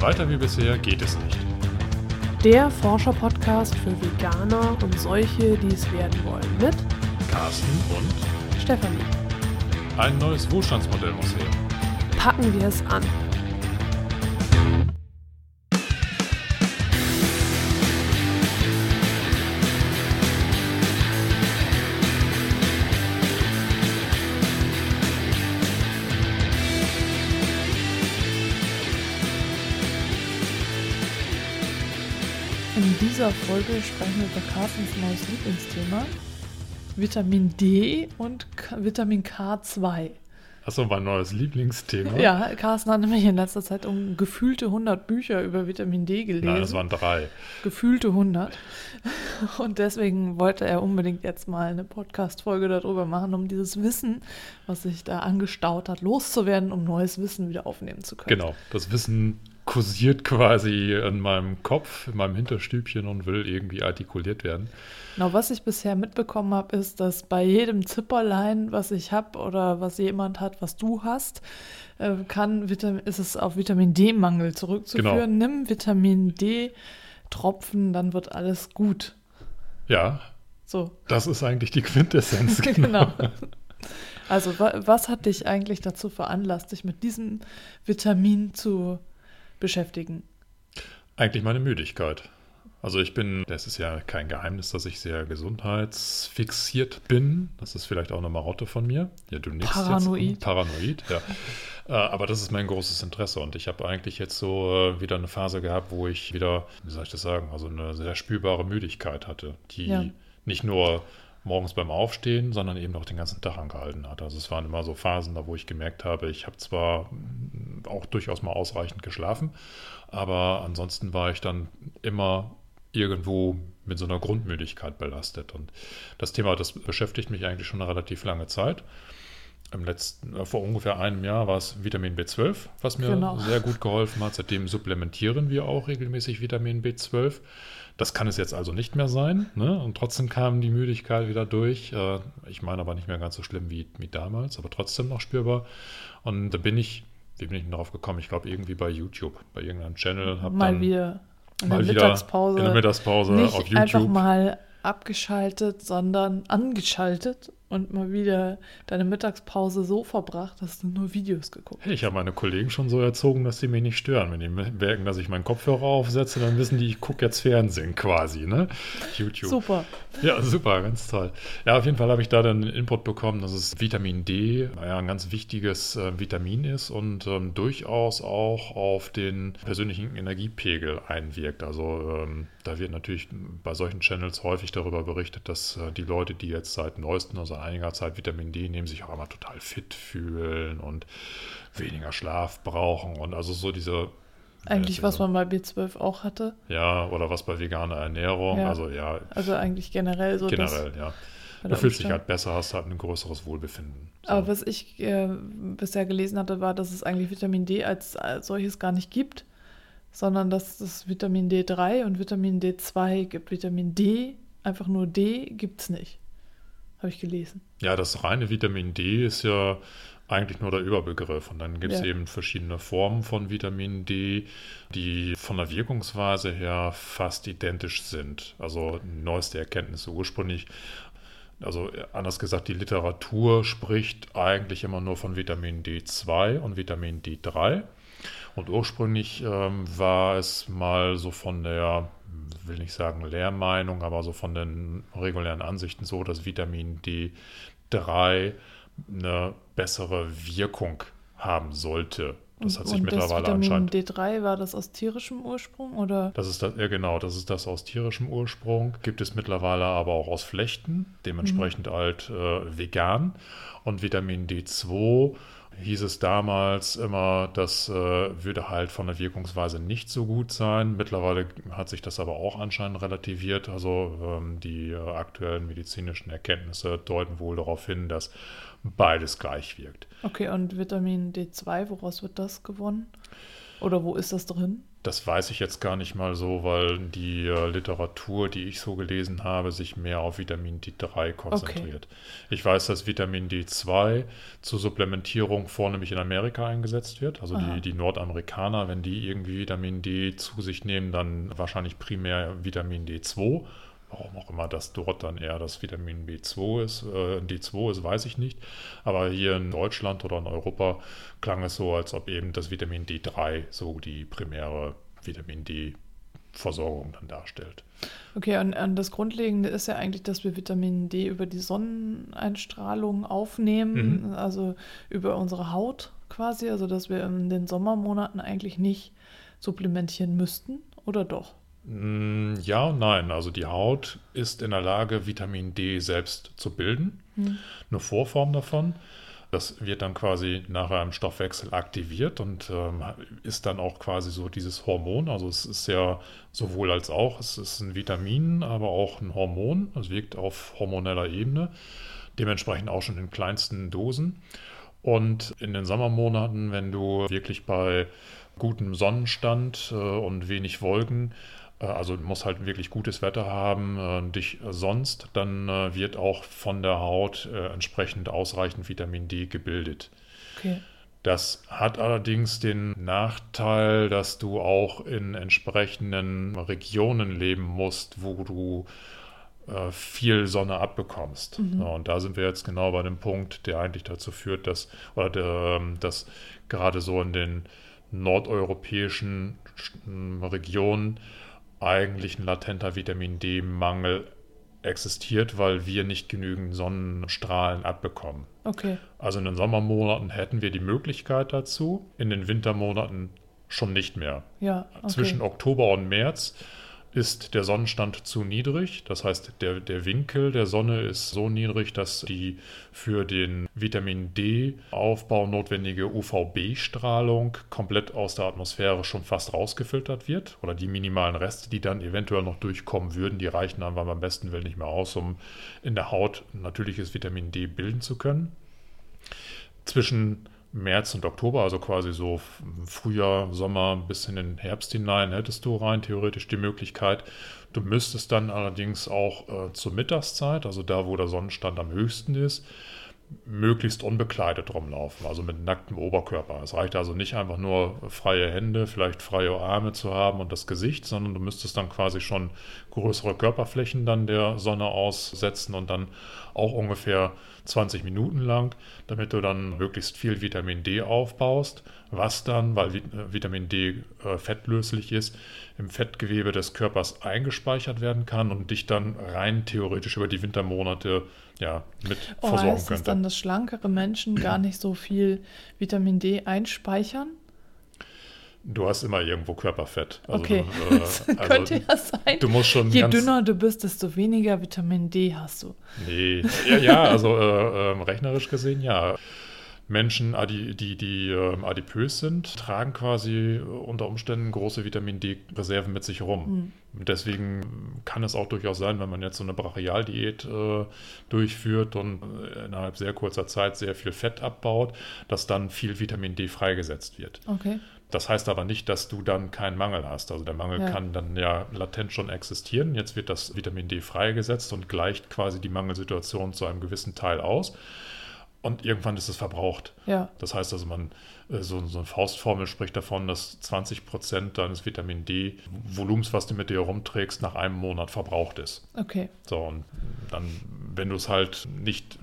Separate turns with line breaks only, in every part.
Weiter wie bisher geht es nicht.
Der Forscher-Podcast für Veganer und solche, die es werden wollen. Mit
Carsten und
Stefanie.
ein neues Wohlstandsmodell muss her.
Packen wir es an. Dieser Folge sprechen wir über Carstens neues Lieblingsthema. Vitamin D und K Vitamin K2.
Achso, mein neues Lieblingsthema.
Ja, Carsten hat nämlich in letzter Zeit um gefühlte 100 Bücher über Vitamin D gelesen.
Nein, das waren drei.
gefühlte 100. Und deswegen wollte er unbedingt jetzt mal eine Podcast-Folge darüber machen, um dieses Wissen, was sich da angestaut hat, loszuwerden, um neues Wissen wieder aufnehmen zu können.
Genau, das Wissen kursiert quasi in meinem Kopf, in meinem Hinterstübchen und will irgendwie artikuliert werden.
Genau, was ich bisher mitbekommen habe, ist, dass bei jedem Zipperlein, was ich habe oder was jemand hat, was du hast, äh, kann Vitamin, ist es auf Vitamin D-Mangel zurückzuführen. Nimm Vitamin D-Tropfen, dann wird alles gut.
Ja,
So,
das ist eigentlich die Quintessenz.
genau. Also, wa was hat dich eigentlich dazu veranlasst, dich mit diesem Vitamin zu beschäftigen?
Eigentlich meine Müdigkeit. Also ich bin, das ist ja kein Geheimnis, dass ich sehr gesundheitsfixiert bin. Das ist vielleicht auch eine Marotte von mir. Ja, du nickst
Paranoid.
Jetzt. Paranoid, ja. Äh, Aber das ist mein großes Interesse und ich habe eigentlich jetzt so äh, wieder eine Phase gehabt, wo ich wieder, wie soll ich das sagen, also eine sehr spürbare Müdigkeit hatte, die
Ja.
nicht nur morgens beim Aufstehen, sondern eben auch den ganzen Tag angehalten hat. Also es waren immer so Phasen, da wo ich gemerkt habe, ich habe zwar auch durchaus mal ausreichend geschlafen, aber ansonsten war ich dann immer irgendwo mit so einer Grundmüdigkeit belastet. Und das Thema, das beschäftigt mich eigentlich schon eine relativ lange Zeit. Im letzten, äh, vor ungefähr einem Jahr war es Vitamin B12, was mir
Genau.
sehr gut geholfen hat. Seitdem supplementieren wir auch regelmäßig Vitamin B12. Das kann es jetzt also nicht mehr sein. Ne? Und trotzdem kam die Müdigkeit wieder durch. Äh, Ich meine aber nicht mehr ganz so schlimm wie, wie damals, aber trotzdem noch spürbar. Und da bin ich, wie bin ich denn darauf gekommen? Ich glaube, irgendwie bei YouTube, bei irgendeinem Channel. Hab
mal
dann
wieder in
mal
der
wieder
Mittagspause.
in der Mittagspause
nicht
auf
einfach
YouTube.
mal abgeschaltet, sondern angeschaltet und mal wieder deine Mittagspause so verbracht, dass du nur Videos geguckt
Hey, ich habe meine Kollegen schon so erzogen, dass sie mich nicht stören. Wenn die merken, dass ich meinen Kopfhörer aufsetze, dann wissen die, ich gucke jetzt Fernsehen quasi, ne? YouTube.
Super.
Ja, super, ganz toll. Ja, auf jeden Fall habe ich da dann Input bekommen, dass es Vitamin D naja, ein ganz wichtiges äh, Vitamin ist und ähm, durchaus auch auf den persönlichen Energiepegel einwirkt. Also ähm, da wird natürlich bei solchen Channels häufig darüber berichtet, dass äh, die Leute, die jetzt seit neuestem, also einiger Zeit Vitamin D nehmen, sich auch immer total fit fühlen und weniger Schlaf brauchen und also so diese
Eigentlich,
Ja,
was man bei B12 auch hatte.
ja, oder was bei veganer Ernährung,
Ja.
also ja,
Also eigentlich generell so.
generell, ja. Du fühlst dich halt besser, hast halt ein größeres Wohlbefinden. So.
Aber was ich äh, bisher gelesen hatte, war, dass es eigentlich Vitamin D als, als solches gar nicht gibt, sondern dass es Vitamin D3 und Vitamin D2 gibt. Vitamin D, einfach nur D, gibt es nicht. Habe ich gelesen.
ja, das reine Vitamin D ist ja eigentlich nur der Überbegriff. Und dann gibt es
Ja.
eben verschiedene Formen von Vitamin D, die von der Wirkungsweise her fast identisch sind. Also neueste Erkenntnisse ursprünglich. Also anders gesagt, die Literatur spricht eigentlich immer nur von Vitamin D2 und Vitamin D3. Und ursprünglich ähm, war es mal so von der, will nicht sagen Lehrmeinung, aber so von den regulären Ansichten so, dass Vitamin D3 eine bessere Wirkung haben sollte. Das hat sich
und
mittlerweile
das Vitamin
anscheinend.
D3, war das aus tierischem Ursprung oder?
Das ist das, ja genau, das ist das aus tierischem Ursprung. Gibt es mittlerweile aber auch aus Flechten, dementsprechend halt äh, vegan. Und Vitamin D2 hieß es damals immer, das äh, würde halt von der Wirkungsweise nicht so gut sein. Mittlerweile hat sich das aber auch anscheinend relativiert. Also ähm, die äh, aktuellen medizinischen Erkenntnisse deuten wohl darauf hin, dass beides gleich wirkt.
Okay, und Vitamin D2, woraus wird das gewonnen? Oder wo ist das drin?
Das weiß ich jetzt gar nicht mal so, weil die äh, Literatur, die ich so gelesen habe, sich mehr auf Vitamin D3 konzentriert. Okay. Ich weiß, dass Vitamin D2 zur Supplementierung vornehmlich in Amerika eingesetzt wird. Also die, die, Nordamerikaner, wenn die irgendwie Vitamin D zu sich nehmen, dann wahrscheinlich primär Vitamin D2. Warum auch immer das dort dann eher das Vitamin B2 ist, äh, D2 ist, weiß ich nicht. Aber hier in Deutschland oder in Europa klang es so, als ob eben das Vitamin D3 so die primäre Vitamin D Versorgung dann darstellt.
Okay, und, und, das Grundlegende ist ja eigentlich, dass wir Vitamin D über die Sonneneinstrahlung aufnehmen, mhm. also über unsere Haut quasi, also dass wir in den Sommermonaten eigentlich nicht supplementieren müssten, oder doch?
Mm, ja und nein. Also die Haut ist in der Lage, Vitamin D selbst zu bilden. Mhm. Eine Vorform davon. Das wird dann quasi nachher im Stoffwechsel aktiviert und ähm, ist dann auch quasi so dieses Hormon. Also es ist ja sowohl als auch, es ist ein Vitamin, aber auch ein Hormon. Es wirkt auf hormoneller Ebene, dementsprechend auch schon in kleinsten Dosen. Und in den Sommermonaten, wenn du wirklich bei gutem Sonnenstand äh, und wenig Wolken also muss halt wirklich gutes Wetter haben, äh, dich sonst, dann äh, wird auch von der Haut entsprechend ausreichend Vitamin D gebildet. Okay. Das hat allerdings den Nachteil, dass du auch in entsprechenden Regionen leben musst, wo du viel Sonne abbekommst. Mhm. und da sind wir jetzt genau bei dem Punkt, der eigentlich dazu führt, dass, oder der, ähm, dass gerade so in den nordeuropäischen Regionen eigentlich ein latenter Vitamin D-Mangel existiert, weil wir nicht genügend Sonnenstrahlen abbekommen.
Okay.
Also in den Sommermonaten hätten wir die Möglichkeit dazu, in den Wintermonaten schon nicht mehr.
Ja,
okay. Zwischen Oktober und März ist der Sonnenstand zu niedrig. Das heißt, der, der Winkel der Sonne ist so niedrig, dass die für den Vitamin D-Aufbau notwendige UVB-Strahlung komplett aus der Atmosphäre schon fast rausgefiltert wird. Oder die minimalen Reste, die dann eventuell noch durchkommen würden, die reichen dann beim besten Willen nicht mehr aus, um in der Haut natürliches Vitamin D bilden zu können. Zwischen März und Oktober, also quasi so Frühjahr, Sommer bis in den Herbst hinein, hättest du rein theoretisch die Möglichkeit. Du müsstest dann allerdings auch äh, zur Mittagszeit, also da, wo der Sonnenstand am höchsten ist, möglichst unbekleidet rumlaufen, also mit nacktem Oberkörper. Es reicht also nicht einfach nur freie Hände, vielleicht freie Arme zu haben und das Gesicht, sondern du müsstest dann quasi schon größere Körperflächen dann der Sonne aussetzen und dann auch ungefähr 20 Minuten lang, damit du dann möglichst viel Vitamin D aufbaust, was dann, weil äh, Vitamin D äh, fettlöslich ist, im Fettgewebe des Körpers eingespeichert werden kann und dich dann rein theoretisch über die Wintermonate ja, mit oh, versorgen heißt könnte.
Es dann, dass schlankere Menschen gar nicht so viel Vitamin D einspeichern?
Du hast immer irgendwo Körperfett.
Also, okay, äh, das also könnte ja sein.
Du musst schon
Je dünner du bist, desto weniger Vitamin D hast du.
Nee, ja, ja also äh, äh, rechnerisch gesehen ja. Menschen, die, die, die äh, adipös sind, tragen quasi unter Umständen große Vitamin D-Reserven mit sich rum. Mhm. Deswegen kann es auch durchaus sein, wenn man jetzt so eine Brachialdiät äh, durchführt und äh, innerhalb sehr kurzer Zeit sehr viel Fett abbaut, dass dann viel Vitamin D freigesetzt wird.
Okay.
Das heißt aber nicht, dass du dann keinen Mangel hast. Also der Mangel ja. kann dann ja latent schon existieren. Jetzt wird das Vitamin D freigesetzt und gleicht quasi die Mangelsituation zu einem gewissen Teil aus. Und irgendwann ist es verbraucht.
Ja.
Das heißt also, man, äh, so, so eine Faustformel spricht davon, dass 20 Prozent deines Vitamin D-Volumens, was du mit dir rumträgst, nach einem Monat verbraucht ist.
Okay.
So, und dann, wenn du es halt nicht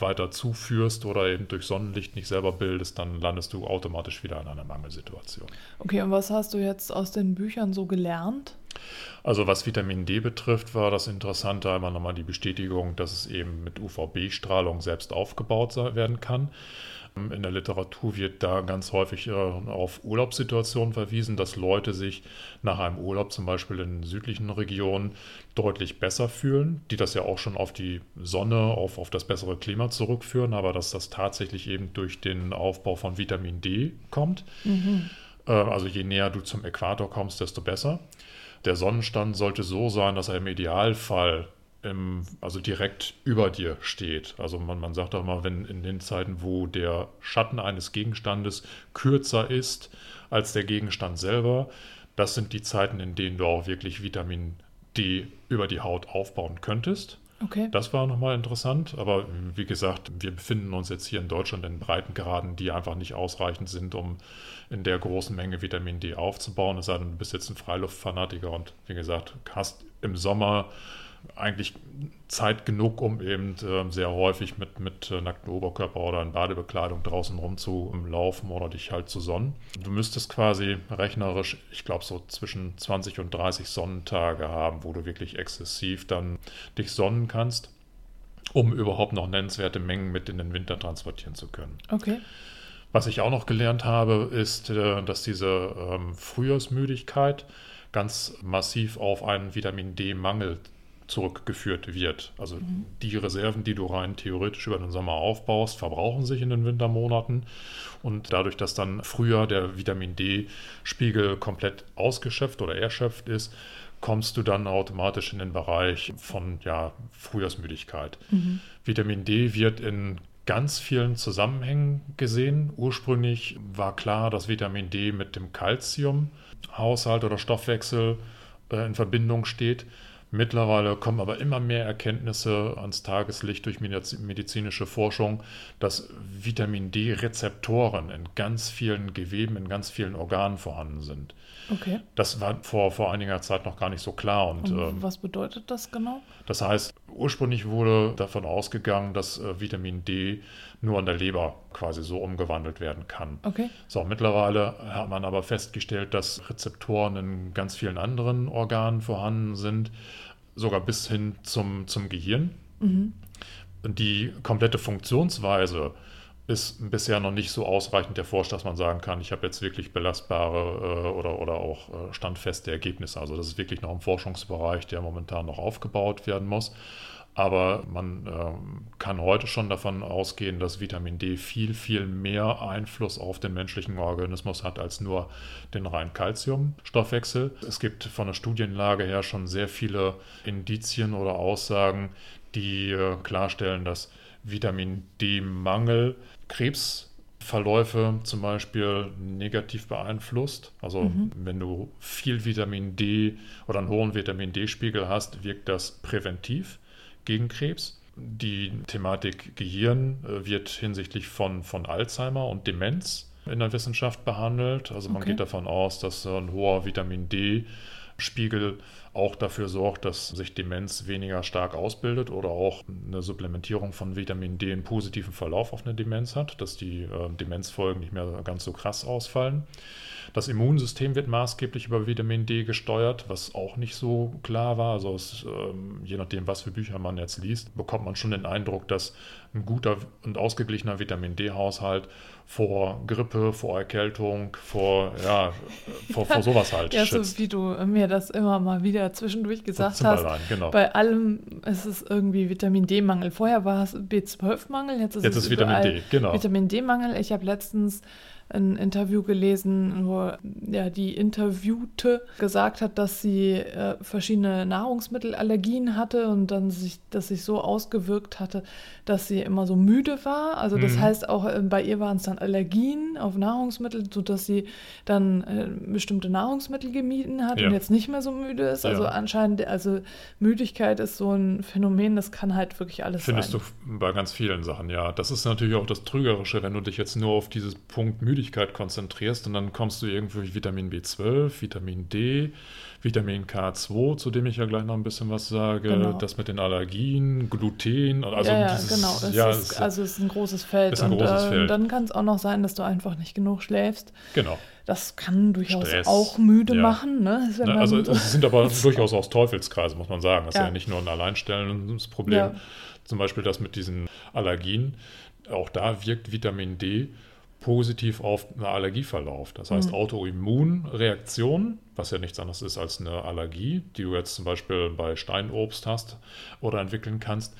weiter zuführst oder eben durch Sonnenlicht nicht selber bildest, dann landest du automatisch wieder in einer Mangelsituation.
Okay, und was hast du jetzt aus den Büchern so gelernt?
Also was Vitamin D betrifft, war das Interessante einmal nochmal die Bestätigung, dass es eben mit UVB-Strahlung selbst aufgebaut werden kann. In der Literatur wird da ganz häufig äh, auf Urlaubssituationen verwiesen, dass Leute sich nach einem Urlaub zum Beispiel in südlichen Regionen deutlich besser fühlen, die das ja auch schon auf die Sonne, auf, auf das bessere Klima zurückführen, aber dass das tatsächlich eben durch den Aufbau von Vitamin D kommt. Mhm. Äh, also je näher du zum Äquator kommst, desto besser. Der Sonnenstand sollte so sein, dass er im Idealfall im, also direkt über dir steht. Also man, man sagt auch mal, wenn in den Zeiten, wo der Schatten eines Gegenstandes kürzer ist als der Gegenstand selber, das sind die Zeiten, in denen du auch wirklich Vitamin D über die Haut aufbauen könntest.
Okay.
Das war nochmal interessant, aber wie gesagt, wir befinden uns jetzt hier in Deutschland in Breitengraden, die einfach nicht ausreichend sind, um in der großen Menge Vitamin D aufzubauen. Es sei denn, du bist jetzt ein Freiluftfanatiker und wie gesagt, hast im Sommer eigentlich Zeit genug, um eben äh, sehr häufig mit, mit äh, nacktem Oberkörper oder in Badebekleidung draußen rumzulaufen oder dich halt zu sonnen. Du müsstest quasi rechnerisch, ich glaube, so zwischen 20 und 30 Sonnentage haben, wo du wirklich exzessiv dann dich sonnen kannst, um überhaupt noch nennenswerte Mengen mit in den Winter transportieren zu können.
Okay.
Was ich auch noch gelernt habe, ist, äh, dass diese ähm, Frühjahrsmüdigkeit ganz massiv auf einen Vitamin D-Mangel zurückgeführt wird. Also mhm. die Reserven, die du rein theoretisch über den Sommer aufbaust, verbrauchen sich in den Wintermonaten. Und dadurch, dass dann früher der Vitamin D-Spiegel komplett ausgeschöpft oder erschöpft ist, kommst du dann automatisch in den Bereich von ja, Frühjahrsmüdigkeit. Mhm. Vitamin D wird in ganz vielen Zusammenhängen gesehen. Ursprünglich war klar, dass Vitamin D mit dem Calciumhaushalt oder Stoffwechsel äh, in Verbindung steht. Mittlerweile kommen aber immer mehr Erkenntnisse ans Tageslicht durch medizinische Forschung, dass Vitamin D-Rezeptoren in ganz vielen Geweben, in ganz vielen Organen vorhanden sind.
Okay.
Das war vor, vor einiger Zeit noch gar nicht so klar. Und,
und ähm, was bedeutet das genau?
Das heißt, ursprünglich wurde davon ausgegangen, dass äh, Vitamin D nur an der Leber quasi so umgewandelt werden kann.
Okay.
So, mittlerweile hat man aber festgestellt, dass Rezeptoren in ganz vielen anderen Organen vorhanden sind sogar bis hin zum, zum Gehirn. Mhm. Die komplette Funktionsweise ist bisher noch nicht so ausreichend erforscht, dass man sagen kann, ich habe jetzt wirklich belastbare äh, oder, oder auch äh, standfeste Ergebnisse. Also das ist wirklich noch ein Forschungsbereich, der momentan noch aufgebaut werden muss. Aber man äh, kann heute schon davon ausgehen, dass Vitamin D viel, viel mehr Einfluss auf den menschlichen Organismus hat als nur den reinen Calciumstoffwechsel. Es gibt von der Studienlage her schon sehr viele Indizien oder Aussagen, die äh, klarstellen, dass Vitamin D-Mangel Krebsverläufe zum Beispiel negativ beeinflusst. Also mhm. wenn du viel Vitamin D oder einen hohen Vitamin D-Spiegel hast, wirkt das präventiv gegen Krebs. Die Thematik Gehirn äh, wird hinsichtlich von, von Alzheimer und Demenz in der Wissenschaft behandelt. Also man okay. geht davon aus, dass ein hoher Vitamin D-Spiegel auch dafür sorgt, dass sich Demenz weniger stark ausbildet oder auch eine Supplementierung von Vitamin D einen positiven Verlauf auf eine Demenz hat, dass die äh, Demenzfolgen nicht mehr ganz so krass ausfallen. Das Immunsystem wird maßgeblich über Vitamin D gesteuert, was auch nicht so klar war. Also es, ähm, je nachdem, was für Bücher man jetzt liest, bekommt man schon den Eindruck, dass ein guter und ausgeglichener Vitamin D-Haushalt vor Grippe, vor Erkältung, vor, ja, vor, vor sowas halt.
ja, schützt. so wie du mir das immer mal wieder zwischendurch gesagt hast. Genau. Bei allem ist es irgendwie Vitamin D-Mangel. Vorher war es B12-Mangel, jetzt ist
jetzt
es
ist Vitamin D, genau.
Vitamin D-Mangel. Ich habe letztens ein Interview gelesen, wo ja, die Interviewte gesagt hat, dass sie äh, verschiedene Nahrungsmittelallergien hatte und dann sich, das sich so ausgewirkt hatte, dass sie immer so müde war. Also das mhm. heißt auch äh, bei ihr waren es dann Allergien auf Nahrungsmittel, sodass sie dann äh, bestimmte Nahrungsmittel gemieden hat ja. und jetzt nicht mehr so müde ist. Also ja. anscheinend, also Müdigkeit ist so ein Phänomen, das kann halt wirklich alles
Findest
sein.
Findest du bei ganz vielen Sachen, ja. Das ist natürlich auch das Trügerische, wenn du dich jetzt nur auf dieses Punkt Müdigkeit Müdigkeit konzentrierst und dann kommst du irgendwie Vitamin B12, Vitamin D, Vitamin K2, zu dem ich ja gleich noch ein bisschen was sage, genau. das mit den Allergien, Gluten, also
ja, ja
dieses,
genau, das
ja,
ist, also es ist ein großes Feld.
Ist ein und, großes äh, Feld.
dann kann es auch noch sein, dass du einfach nicht genug schläfst.
Genau.
Das kann durchaus Stress, auch müde ja. machen. Ne?
Na, also es sind aber durchaus auch Teufelskreise, muss man sagen. Das ist ja nicht nur ein alleinstellendes Problem. Zum Beispiel das mit diesen Allergien. Auch da wirkt Vitamin D positiv auf einen Allergieverlauf. Das heißt, mhm. Autoimmunreaktion, was ja nichts anderes ist als eine Allergie, die du jetzt zum Beispiel bei Steinobst hast oder entwickeln kannst,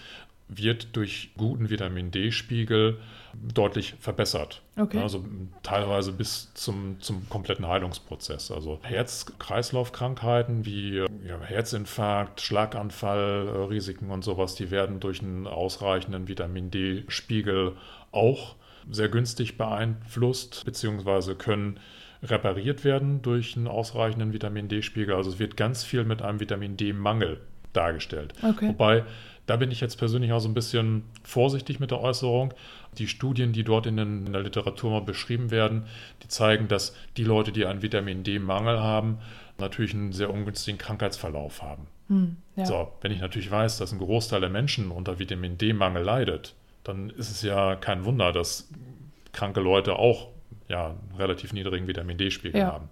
wird durch guten Vitamin D-Spiegel deutlich verbessert. Okay. Also teilweise bis zum, zum kompletten Heilungsprozess. Also Herz-Kreislauf-Krankheiten wie ja, Herzinfarkt, Schlaganfall, äh, Risiken und sowas, die werden durch einen ausreichenden Vitamin D-Spiegel auch sehr günstig beeinflusst, beziehungsweise können repariert werden durch einen ausreichenden Vitamin D-Spiegel. Also es wird ganz viel mit einem Vitamin D-Mangel dargestellt. Okay. Wobei, da bin ich jetzt persönlich auch so ein bisschen vorsichtig mit der Äußerung. Die Studien, die dort in, den, in der Literatur mal beschrieben werden, die zeigen, dass die Leute, die einen Vitamin D-Mangel haben, natürlich einen sehr ungünstigen Krankheitsverlauf haben. Hm, ja. So, wenn ich natürlich weiß, dass ein Großteil der Menschen unter Vitamin D-Mangel leidet, dann ist es ja kein Wunder, dass kranke Leute auch ja, relativ niedrigen Vitamin D-Spiegel ja. haben.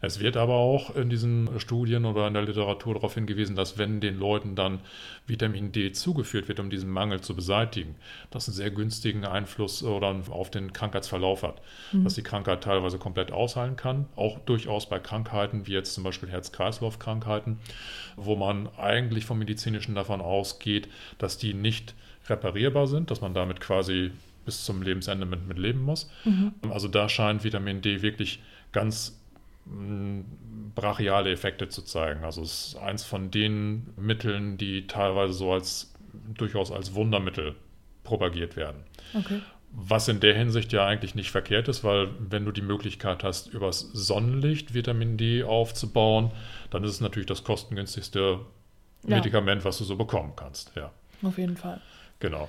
Es wird aber auch in diesen Studien oder in der Literatur darauf hingewiesen, dass wenn den Leuten dann Vitamin D zugeführt wird, um diesen Mangel zu beseitigen, das einen sehr günstigen Einfluss oder auf den Krankheitsverlauf hat. Mhm. Dass die Krankheit teilweise komplett ausheilen kann, auch durchaus bei Krankheiten wie jetzt zum Beispiel Herz-Kreislauf-Krankheiten, wo man eigentlich vom Medizinischen davon ausgeht, dass die nicht reparierbar sind, dass man damit quasi bis zum Lebensende mit, mit leben muss. Mhm. Also da scheint Vitamin D wirklich ganz mh, brachiale Effekte zu zeigen. Also es ist eins von den Mitteln, die teilweise so als durchaus als Wundermittel propagiert werden. Okay. Was in der Hinsicht ja eigentlich nicht verkehrt ist, weil wenn du die Möglichkeit hast, übers Sonnenlicht Vitamin D aufzubauen, dann ist es natürlich das kostengünstigste ja. Medikament, was du so bekommen kannst. Ja.
Auf jeden Fall.
Genau.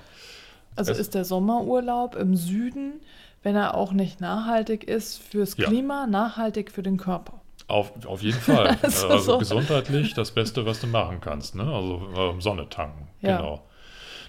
Also es ist der Sommerurlaub im Süden, wenn er auch nicht nachhaltig ist fürs Klima, ja. nachhaltig für den Körper.
Auf, auf jeden Fall. also, also so. gesundheitlich das Beste, was du machen kannst. Ne? Also äh, Sonne tanken. Ja. Genau.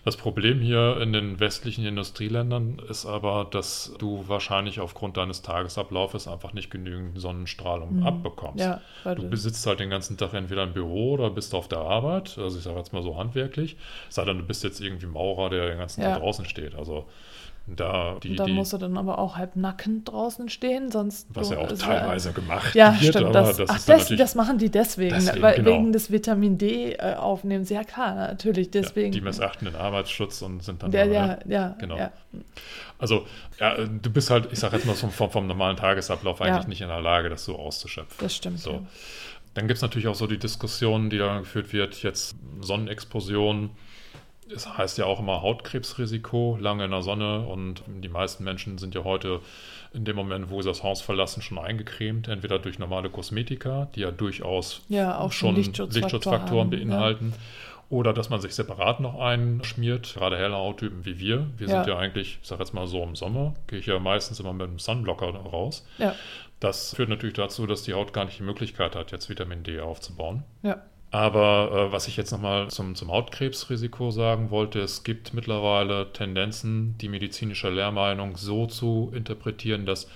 Das Problem hier in den westlichen Industrieländern ist aber, dass du wahrscheinlich aufgrund deines Tagesablaufes einfach nicht genügend Sonnenstrahlung mhm. abbekommst. Ja, du besitzt halt den ganzen Tag entweder im Büro oder bist auf der Arbeit, also ich sage jetzt mal so handwerklich, sei denn, du bist jetzt irgendwie Maurer, der den ganzen ja. Tag draußen steht. Also da, die,
da
die,
musst du dann aber auch halb nackend draußen stehen, sonst.
Was ja auch teilweise ja, gemacht
ja, wird, stimmt, das, das, ach, das, das, machen die deswegen, deswegen weil, genau. wegen des Vitamin D äh, aufnehmens. Ja, klar, natürlich, deswegen.
Ja, die missachten den Arbeitsschutz und sind dann.
Ja, da, ja, ja,
genau. Ja. Also, ja, du bist halt, ich sage jetzt mal vom, vom, normalen Tagesablauf eigentlich nicht in der Lage, das so auszuschöpfen.
Das stimmt.
So. Dann gibt es natürlich auch so die Diskussion, die da geführt wird, jetzt Sonnenexplosion es heißt ja auch immer Hautkrebsrisiko, lange in der Sonne und die meisten Menschen sind ja heute in dem Moment, wo sie das Haus verlassen, schon eingecremt, entweder durch normale Kosmetika, die ja durchaus
ja, auch schon Lichtschutzfaktor
Lichtschutzfaktoren haben, beinhalten. Ja. Oder dass man sich separat noch einschmiert, gerade helle Hauttypen wie wir. Wir ja. sind ja eigentlich, ich sage jetzt mal so im Sommer, gehe ich ja meistens immer mit einem Sunblocker raus. Ja. Das führt natürlich dazu, dass die Haut gar nicht die Möglichkeit hat, jetzt Vitamin D aufzubauen. Ja. Aber äh, was ich jetzt nochmal zum, zum Hautkrebsrisiko sagen wollte, es gibt mittlerweile Tendenzen, die medizinische Lehrmeinung so zu interpretieren, dass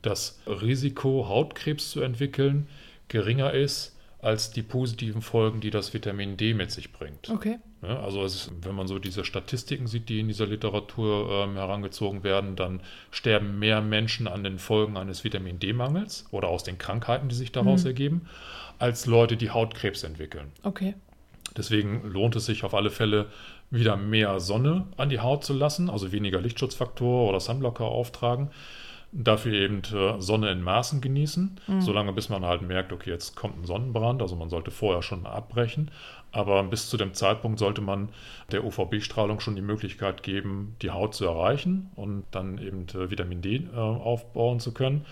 das Risiko, Hautkrebs zu entwickeln, geringer ist als die positiven Folgen, die das Vitamin D mit sich bringt.
Okay.
Ja, also ist, wenn man so diese Statistiken sieht, die in dieser Literatur ähm, herangezogen werden, dann sterben mehr Menschen an den Folgen eines Vitamin D-Mangels oder aus den Krankheiten, die sich daraus mhm. ergeben, als Leute, die Hautkrebs entwickeln.
Okay.
Deswegen lohnt es sich auf alle Fälle, wieder mehr Sonne an die Haut zu lassen, also weniger Lichtschutzfaktor oder Sunblocker auftragen. Dafür eben äh, Sonne in Maßen genießen, mhm. solange bis man halt merkt, okay, jetzt kommt ein Sonnenbrand, also man sollte vorher schon abbrechen. Aber bis zu dem Zeitpunkt sollte man der UVB-Strahlung schon die Möglichkeit geben, die Haut zu erreichen und dann eben äh, Vitamin D äh, aufbauen zu können.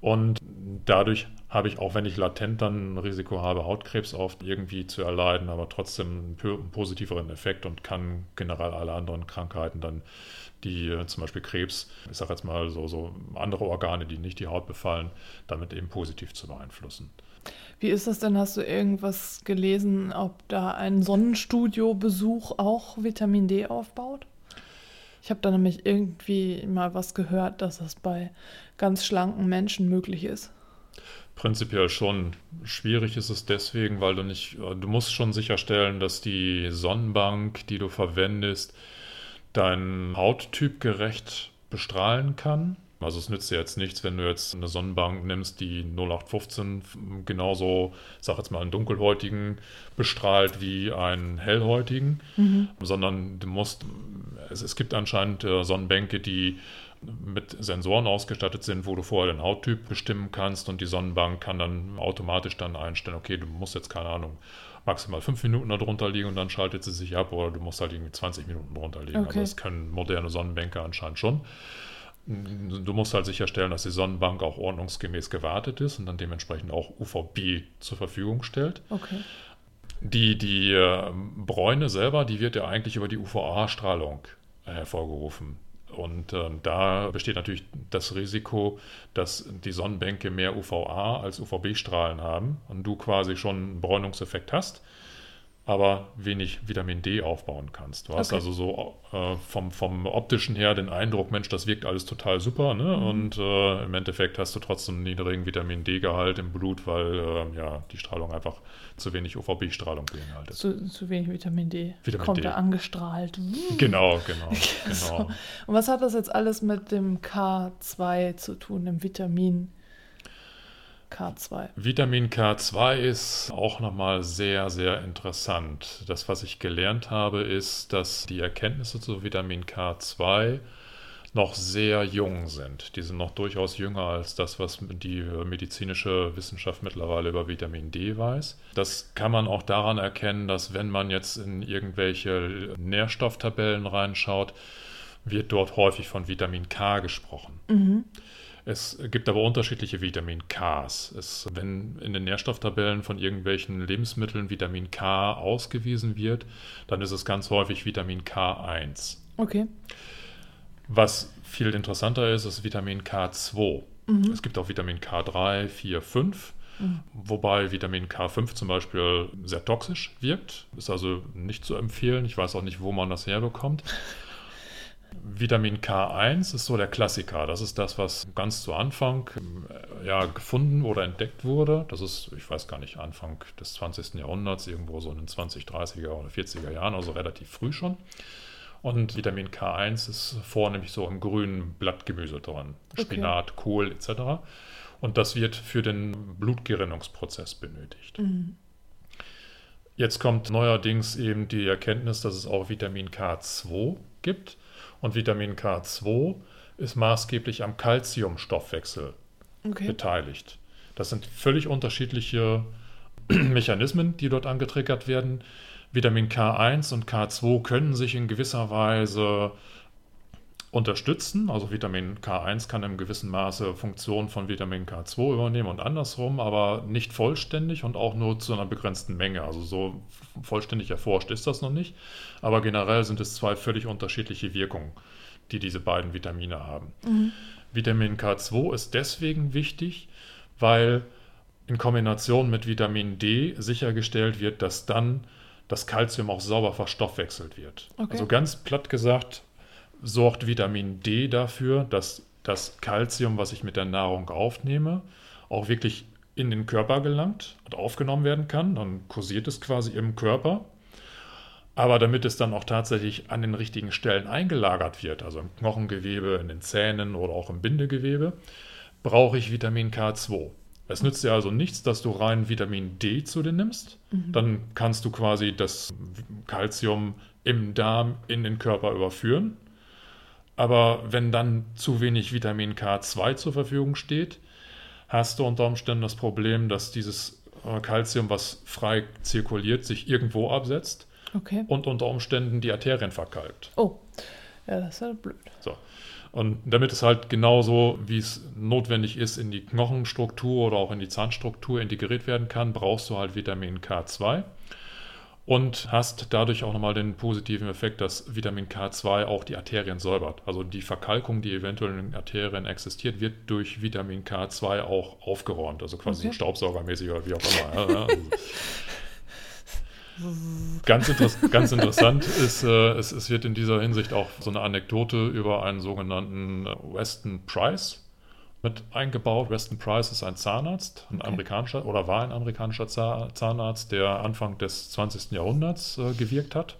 Und dadurch habe ich, auch wenn ich latent dann ein Risiko habe, Hautkrebs oft irgendwie zu erleiden, aber trotzdem einen positiveren Effekt und kann generell alle anderen Krankheiten dann, die äh, zum Beispiel Krebs, ich sage jetzt mal so, so andere Organe, die nicht die Haut befallen, damit eben positiv zu beeinflussen.
Wie ist das denn? Hast du irgendwas gelesen, ob da ein Sonnenstudio-Besuch auch Vitamin D aufbaut? Ich habe da nämlich irgendwie mal was gehört, dass das bei ganz schlanken Menschen möglich ist.
Prinzipiell schon. Schwierig ist es deswegen, weil du nicht, äh, du musst schon sicherstellen, dass die Sonnenbank, die du verwendest, deinen Hauttyp gerecht bestrahlen kann. Also es nützt dir jetzt nichts, wenn du jetzt eine Sonnenbank nimmst, die 0815 genauso, sag jetzt mal, einen dunkelhäutigen bestrahlt wie einen hellhäutigen, mhm. sondern du musst, es, es gibt anscheinend äh, Sonnenbänke, die mit Sensoren ausgestattet sind, wo du vorher den Hauttyp bestimmen kannst und die Sonnenbank kann dann automatisch dann einstellen, okay, du musst jetzt keine Ahnung, maximal fünf Minuten darunter liegen und dann schaltet sie sich ab oder du musst halt irgendwie 20 Minuten drunter liegen. Okay. Also das können moderne Sonnenbänke anscheinend schon. Du musst halt sicherstellen, dass die Sonnenbank auch ordnungsgemäß gewartet ist und dann dementsprechend auch UVB zur Verfügung stellt.
Okay.
Die, die äh, Bräune selber, die wird ja eigentlich über die UVA-Strahlung hervorgerufen. Und äh, da besteht natürlich das Risiko, dass die Sonnenbänke mehr UVA als UVB-Strahlen haben und du quasi schon einen Bräunungseffekt hast aber wenig Vitamin D aufbauen kannst. Du hast okay. also so äh, vom, vom optischen her den Eindruck, Mensch, das wirkt alles total super, ne? Mhm. Und äh, im Endeffekt hast du trotzdem einen niedrigen Vitamin D-Gehalt im Blut, weil äh, ja die Strahlung einfach zu wenig UVB-Strahlung beinhaltet.
Zu, zu wenig Vitamin D. Vitamin Kommt D. da angestrahlt.
Genau, genau, genau.
Und was hat das jetzt alles mit dem K2 zu tun, dem Vitamin? K2.
Vitamin K2 ist auch nochmal sehr, sehr interessant. Das, was ich gelernt habe, ist, dass die Erkenntnisse zu Vitamin K2 noch sehr jung sind. Die sind noch durchaus jünger als das, was die medizinische Wissenschaft mittlerweile über Vitamin D weiß. Das kann man auch daran erkennen, dass wenn man jetzt in irgendwelche Nährstofftabellen reinschaut, wird dort häufig von Vitamin K gesprochen. Mhm. Es gibt aber unterschiedliche Vitamin Ks. Es, wenn in den Nährstofftabellen von irgendwelchen Lebensmitteln Vitamin K ausgewiesen wird, dann ist es ganz häufig Vitamin K1.
Okay.
Was viel interessanter ist, ist Vitamin K2. Mhm. Es gibt auch Vitamin K3, 4, 5. Mhm. Wobei Vitamin K5 zum Beispiel sehr toxisch wirkt. Ist also nicht zu empfehlen. Ich weiß auch nicht, wo man das herbekommt. Vitamin K1 ist so der Klassiker. Das ist das, was ganz zu Anfang äh, ja, gefunden oder entdeckt wurde. Das ist, ich weiß gar nicht, Anfang des 20. Jahrhunderts, irgendwo so in den 20, 30er oder 40er Jahren, also relativ früh schon. Und Vitamin K1 ist vornehmlich so im grünen Blattgemüse drin. Okay. Spinat, Kohl etc. Und das wird für den Blutgerinnungsprozess benötigt. Mhm. Jetzt kommt neuerdings eben die Erkenntnis, dass es auch Vitamin K2 gibt. Und Vitamin K2 ist maßgeblich am Calciumstoffwechsel okay. beteiligt. Das sind völlig unterschiedliche Mechanismen, die dort angetriggert werden. Vitamin K1 und K2 können sich in gewisser Weise unterstützen. Also Vitamin K1 kann im gewissen Maße Funktionen von Vitamin K2 übernehmen und andersrum, aber nicht vollständig und auch nur zu einer begrenzten Menge. Also so vollständig erforscht ist das noch nicht. Aber generell sind es zwei völlig unterschiedliche Wirkungen, die diese beiden Vitamine haben. Mhm. Vitamin K2 ist deswegen wichtig, weil in Kombination mit Vitamin D sichergestellt wird, dass dann das Kalzium auch sauber verstoffwechselt wird. Okay. Also ganz platt gesagt, sorgt Vitamin D dafür, dass das Kalzium, was ich mit der Nahrung aufnehme, auch wirklich in den Körper gelangt und aufgenommen werden kann. Dann kursiert es quasi im Körper. Aber damit es dann auch tatsächlich an den richtigen Stellen eingelagert wird, also im Knochengewebe, in den Zähnen oder auch im Bindegewebe, brauche ich Vitamin K2. Es nützt dir also nichts, dass du rein Vitamin D zu dir nimmst. Mhm. Dann kannst du quasi das Kalzium im Darm in den Körper überführen. Aber wenn dann zu wenig Vitamin K2 zur Verfügung steht, hast du unter Umständen das Problem, dass dieses Kalzium, äh, was frei zirkuliert, sich irgendwo absetzt
okay.
und unter Umständen die Arterien verkalkt.
Oh, ja, das ist halt blöd.
So. Und damit es halt genauso, wie es notwendig ist, in die Knochenstruktur oder auch in die Zahnstruktur integriert werden kann, brauchst du halt Vitamin K2 und hast dadurch auch nochmal den positiven Effekt, dass Vitamin K2 auch die Arterien säubert. Also die Verkalkung, die eventuell in den Arterien existiert, wird durch Vitamin K2 auch aufgeräumt. Also quasi okay. staubsaugermäßig oder wie auch immer. ganz, inter ganz, interessant ist, äh, es, es, wird in dieser Hinsicht auch so eine Anekdote über einen sogenannten Weston Price mit eingebaut. Weston Price ist ein Zahnarzt, ein okay. amerikanischer oder war ein amerikanischer Zahnarzt, der Anfang des 20. Jahrhunderts äh, gewirkt hat.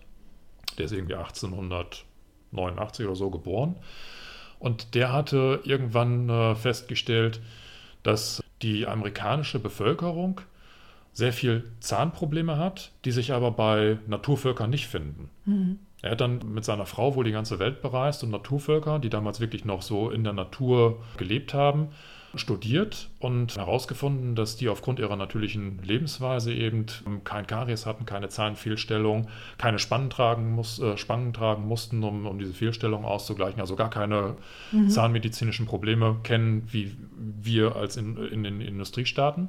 Der ist irgendwie 1889 oder so geboren. Und der hatte irgendwann äh, festgestellt, dass die amerikanische Bevölkerung sehr viel Zahnprobleme hat, die sich aber bei Naturvölkern nicht finden. Mhm. Er hat dann mit seiner Frau wohl die ganze Welt bereist und Naturvölker, die damals wirklich noch so in der Natur gelebt haben, studiert und herausgefunden, dass die aufgrund ihrer natürlichen Lebensweise eben kein Karies hatten, keine Zahnfehlstellung, keine Spannen tragen, muss, äh, Spangen tragen mussten, um, um diese Fehlstellung auszugleichen, also gar keine mhm. zahnmedizinischen Probleme kennen, wie wir als in, in den Industriestaaten.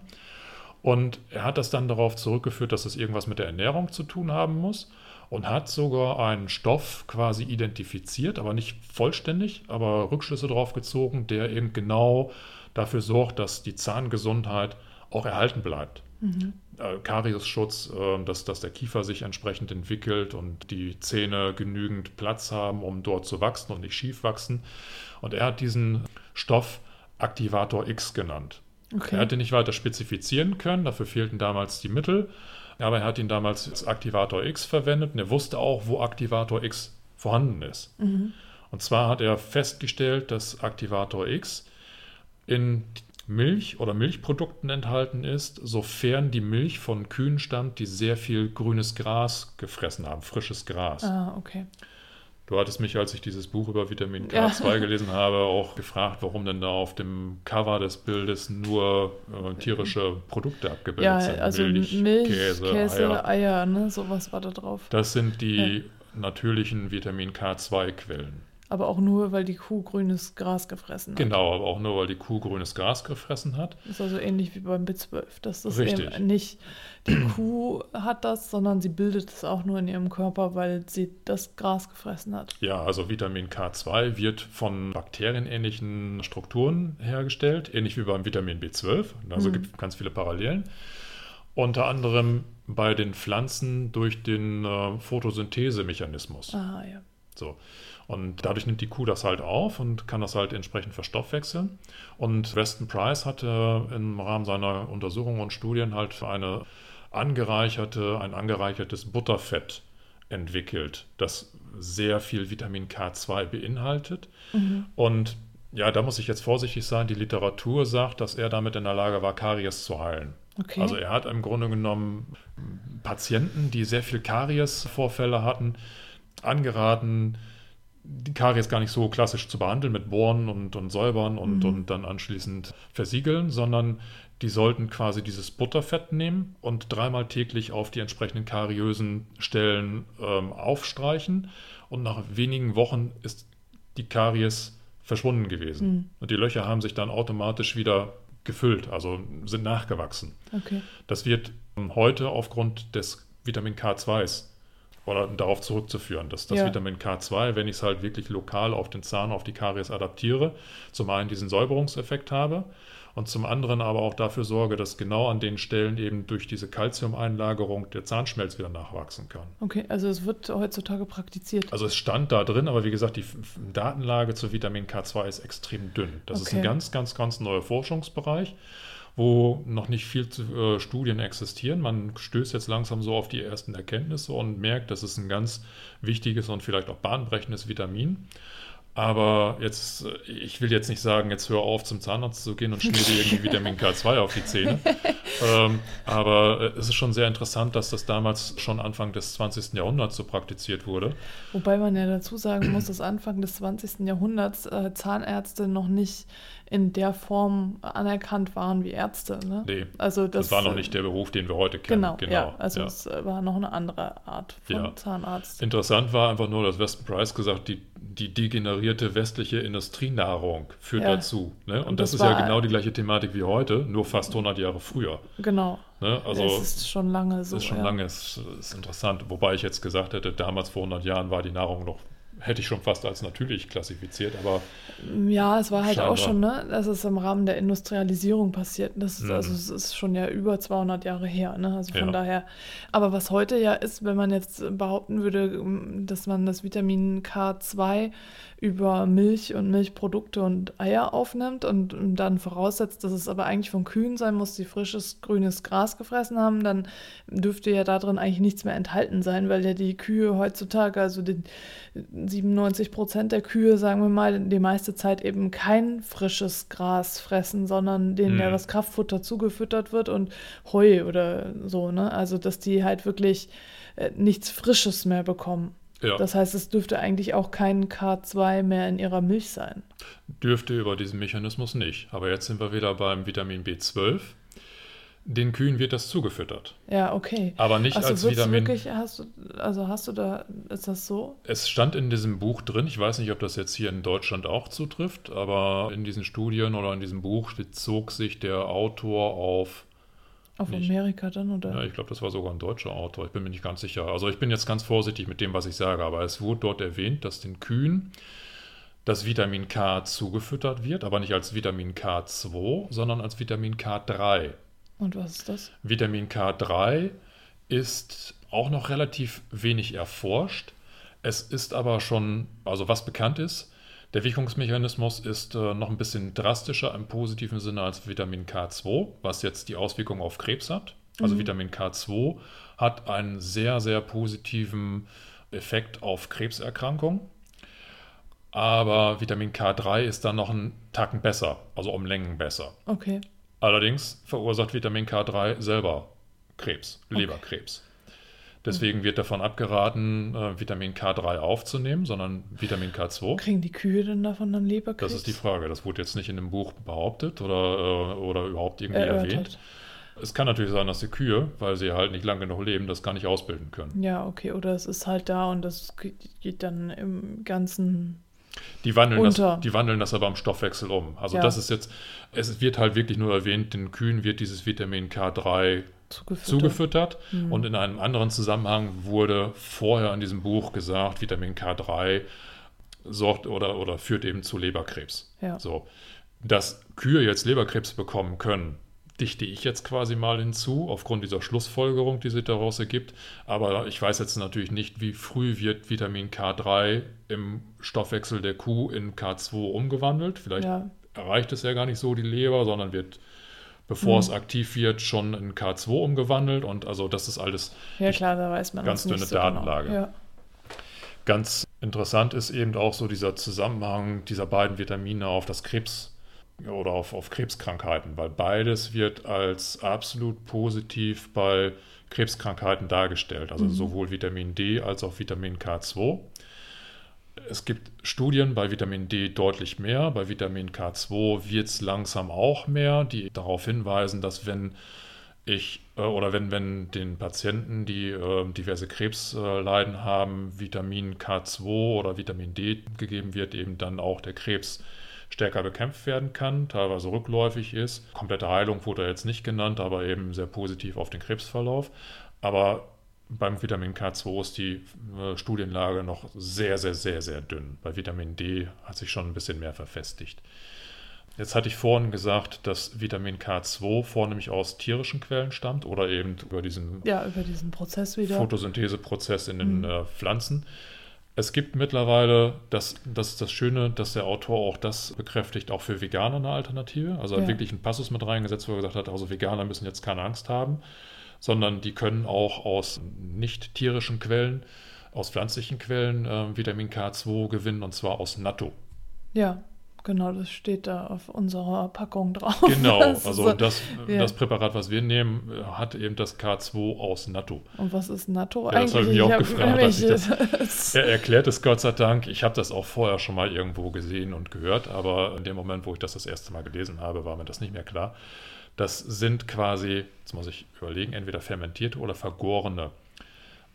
Und er hat das dann darauf zurückgeführt, dass es irgendwas mit der Ernährung zu tun haben muss und hat sogar einen Stoff quasi identifiziert, aber nicht vollständig, aber Rückschlüsse darauf gezogen, der eben genau dafür sorgt, dass die Zahngesundheit auch erhalten bleibt. Mhm. Äh, Kariesschutz, äh, dass, dass der Kiefer sich entsprechend entwickelt und die Zähne genügend Platz haben, um dort zu wachsen und nicht schief wachsen. Und er hat diesen Stoff Aktivator X genannt. Okay. Er hätte nicht weiter spezifizieren können, dafür fehlten damals die Mittel, aber er hat ihn damals als Aktivator X verwendet und er wusste auch, wo Aktivator X vorhanden ist. Mhm. Und zwar hat er festgestellt, dass Aktivator X in Milch oder Milchprodukten enthalten ist, sofern die Milch von Kühen stammt, die sehr viel grünes Gras gefressen haben, frisches Gras.
Ah, okay.
Du hattest mich, als ich dieses Buch über Vitamin K2 ja. gelesen habe, auch gefragt, warum denn da auf dem Cover des Bildes nur äh, tierische Produkte abgebildet ja, sind.
Also Milch, Milch Käse, Käse, Eier. Eier, ne? sowas war da drauf.
Das sind die ja. natürlichen Vitamin K2-Quellen.
Aber auch nur, weil die Kuh grünes Gras gefressen hat.
Genau, aber auch nur, weil die Kuh grünes Gras gefressen hat.
Das ist also ähnlich wie beim B12. Dass das Richtig. eben nicht die Kuh hat das, sondern sie bildet es auch nur in ihrem Körper, weil sie das Gras gefressen hat.
Ja, also Vitamin K2 wird von bakterienähnlichen Strukturen hergestellt, ähnlich wie beim Vitamin B12. Also mhm. gibt es ganz viele Parallelen. Unter anderem bei den Pflanzen durch den äh, Photosynthesemechanismus.
Ah, ja.
So. Und dadurch nimmt die Kuh das halt auf und kann das halt entsprechend verstoffwechseln. Und Weston Price hatte im Rahmen seiner Untersuchungen und Studien halt eine angereicherte, ein angereichertes Butterfett entwickelt, das sehr viel Vitamin K2 beinhaltet. Mhm. Und ja, da muss ich jetzt vorsichtig sein. Die Literatur sagt, dass er damit in der Lage war, Karies zu heilen. Okay. Also er hat im Grunde genommen Patienten, die sehr viel Karies-Vorfälle hatten, angeraten, die Karies gar nicht so klassisch zu behandeln mit Bohren und, und Säubern und, mhm. und dann anschließend versiegeln, sondern die sollten quasi dieses Butterfett nehmen und dreimal täglich auf die entsprechenden kariösen Stellen ähm, aufstreichen. Und nach wenigen Wochen ist die Karies verschwunden gewesen. Mhm. Und die Löcher haben sich dann automatisch wieder gefüllt, also sind nachgewachsen.
Okay.
Das wird heute aufgrund des Vitamin K2s oder darauf zurückzuführen, dass das ja. Vitamin K2, wenn ich es halt wirklich lokal auf den Zahn, auf die Karies adaptiere, zum einen diesen Säuberungseffekt habe und zum anderen aber auch dafür sorge, dass genau an den Stellen eben durch diese Kalziumeinlagerung der Zahnschmelz wieder nachwachsen kann.
Okay, also es wird heutzutage praktiziert.
Also es stand da drin, aber wie gesagt, die Datenlage zu Vitamin K2 ist extrem dünn. Das okay. ist ein ganz, ganz, ganz neuer Forschungsbereich wo noch nicht viel zu, äh, Studien existieren. Man stößt jetzt langsam so auf die ersten Erkenntnisse und merkt, das ist ein ganz wichtiges und vielleicht auch bahnbrechendes Vitamin. Aber jetzt, äh, ich will jetzt nicht sagen, jetzt hör auf, zum Zahnarzt zu gehen und schmier dir irgendwie Vitamin K2 auf die Zähne. ähm, aber äh, es ist schon sehr interessant, dass das damals schon Anfang des 20. Jahrhunderts so praktiziert wurde.
Wobei man ja dazu sagen muss, dass Anfang des 20. Jahrhunderts äh, Zahnärzte noch nicht in der Form anerkannt waren wie Ärzte. Ne?
Nee, also das, das, war noch nicht der Beruf, den wir heute kennen.
Genau, genau ja, also ja. es war noch eine andere Art von ja. Zahnarzt.
Interessant war einfach nur, dass Weston Price gesagt, die, die degenerierte westliche Industrienahrung führt dazu. Ne? Und, Und das, das, ist ja genau die gleiche Thematik wie heute, nur fast 100 Jahre früher.
Genau.
Ne? Also,
es ist schon lange so.
Es ist schon lange, es ist interessant. Wobei ich jetzt gesagt hätte, damals vor 100 Jahren war die Nahrung noch hätte ich schon fast als natürlich klassifiziert, aber.
Ja, es war halt scheinbar. auch schon, ne, dass es im Rahmen der Industrialisierung passiert. Das ist, mhm. Also es ist schon ja über 200 Jahre her, ne? Also von ja. daher. Aber was heute ja ist, wenn man jetzt behaupten würde, dass man das Vitamin K2 über Milch und Milchprodukte und Eier aufnimmt und dann voraussetzt, dass es aber eigentlich von Kühen sein muss, die frisches grünes Gras gefressen haben, dann dürfte ja darin eigentlich nichts mehr enthalten sein, weil ja die Kühe heutzutage, also die, 97 Prozent der Kühe, sagen wir mal, die meiste Zeit eben kein frisches Gras fressen, sondern denen mm. ja das Kraftfutter zugefüttert wird und Heu oder so, ne? Also, dass die halt wirklich äh, nichts Frisches mehr bekommen. Ja. Das heißt, es dürfte eigentlich auch kein K2 mehr in ihrer Milch sein.
Dürfte über diesen Mechanismus nicht. Aber jetzt sind wir wieder beim Vitamin B12. Den Kühen wird das zugefüttert.
Ja, okay.
Aber nicht also als Vitamin.
Wirklich, hast du, also hast du da, ist das so?
Es stand in diesem Buch drin, ich weiß nicht, ob das jetzt hier in Deutschland auch zutrifft, aber in diesen Studien oder in diesem Buch bezog sich der Autor auf
auf nicht. Amerika dann, oder?
Ja, ich glaube, das war sogar ein deutscher Autor. Ich bin mir nicht ganz sicher. Also ich bin jetzt ganz vorsichtig mit dem, was ich sage, aber es wurde dort erwähnt, dass den Kühen das Vitamin K zugefüttert wird, aber nicht als Vitamin K2, sondern als Vitamin K3.
Und was ist das?
Vitamin K3 ist auch noch relativ wenig erforscht. Es ist aber schon, also was bekannt ist, der Wirkungsmechanismus ist äh, noch ein bisschen drastischer im positiven Sinne als Vitamin K2, was jetzt die Auswirkung auf Krebs hat. Also mhm. Vitamin K2 hat einen sehr, sehr positiven Effekt auf Krebserkrankungen. Aber Vitamin K3 ist dann noch einen Tacken besser, also um Längen besser.
Okay.
Allerdings verursacht Vitamin K3 selber Krebs, Leberkrebs. Deswegen wird davon abgeraten, äh, Vitamin K3 aufzunehmen, sondern Vitamin K2.
Kriegen die Kühe denn davon dann Leberkrebs?
Das ist die Frage. Das wurde jetzt nicht in dem Buch behauptet oder, äh, oder überhaupt irgendwie Erörtert. erwähnt. Es kann natürlich sein, dass die Kühe, weil sie halt nicht lange genug leben, das gar nicht ausbilden können.
Ja, okay. Oder es ist halt da und das geht dann im ganzen
die wandeln, das, die wandeln das aber am Stoffwechsel um. Also ja. das ist jetzt, es wird halt wirklich nur erwähnt, den Kühen wird dieses Vitamin K3 zugefüttert, zugefüttert. Mhm. und in einem anderen Zusammenhang wurde vorher in diesem Buch gesagt, Vitamin K3 sorgt oder, oder führt eben zu Leberkrebs.
Ja.
So. Dass Kühe jetzt Leberkrebs bekommen können, dichte ich jetzt quasi mal hinzu, aufgrund dieser Schlussfolgerung, die sich daraus ergibt. Aber ich weiß jetzt natürlich nicht, wie früh wird Vitamin K3 im Stoffwechsel der Kuh in K2 umgewandelt. Vielleicht ja. erreicht es ja gar nicht so die Leber, sondern wird, bevor mhm. es aktiv wird, schon in K2 umgewandelt. Und also das ist alles
ja, klar, da weiß man
ganz dünne so genau. Datenlage. Genau. Ja. Ganz interessant ist eben auch so dieser Zusammenhang dieser beiden Vitamine auf das Krebs oder auf, auf Krebskrankheiten, weil beides wird als absolut positiv bei Krebskrankheiten dargestellt, also mhm. sowohl Vitamin D als auch Vitamin K2. Es gibt Studien bei Vitamin D deutlich mehr, bei Vitamin K2 wird es langsam auch mehr, die darauf hinweisen, dass wenn ich äh, oder wenn, wenn den Patienten, die äh, diverse Krebsleiden haben, Vitamin K2 oder Vitamin D gegeben wird, eben dann auch der Krebs stärker bekämpft werden kann, teilweise rückläufig ist. Komplette Heilung wurde jetzt nicht genannt, aber eben sehr positiv auf den Krebsverlauf. Aber beim Vitamin K2 ist die äh, Studienlage noch sehr, sehr, sehr, sehr dünn. Bei Vitamin D hat sich schon ein bisschen mehr verfestigt. Jetzt hatte ich vorhin gesagt, dass Vitamin K2 vornehmlich aus tierischen Quellen stammt oder eben über diesen,
ja, über diesen Prozess wieder.
Photosyntheseprozess in den mhm. äh, Pflanzen. Es gibt mittlerweile, das, das ist das Schöne, dass der Autor auch das bekräftigt, auch für Veganer eine Alternative. Also ja. hat wirklich einen Passus mit reingesetzt, wo er gesagt hat, also Veganer müssen jetzt keine Angst haben, sondern die können auch aus nicht tierischen Quellen, aus pflanzlichen Quellen äh, Vitamin K2 gewinnen und zwar aus Natto.
Ja. Genau, das steht da auf unserer Packung drauf.
Genau, also so, das, ja. das Präparat, was wir nehmen, hat eben das K2 aus Natto.
Und was ist Natto
ja, eigentlich? Das habe ich mich auch gefragt. Als das, er erklärt es Gott sei Dank. Ich habe das auch vorher schon mal irgendwo gesehen und gehört, aber in dem Moment, wo ich das das erste Mal gelesen habe, war mir das nicht mehr klar. Das sind quasi, jetzt muss ich überlegen, entweder fermentierte oder vergorene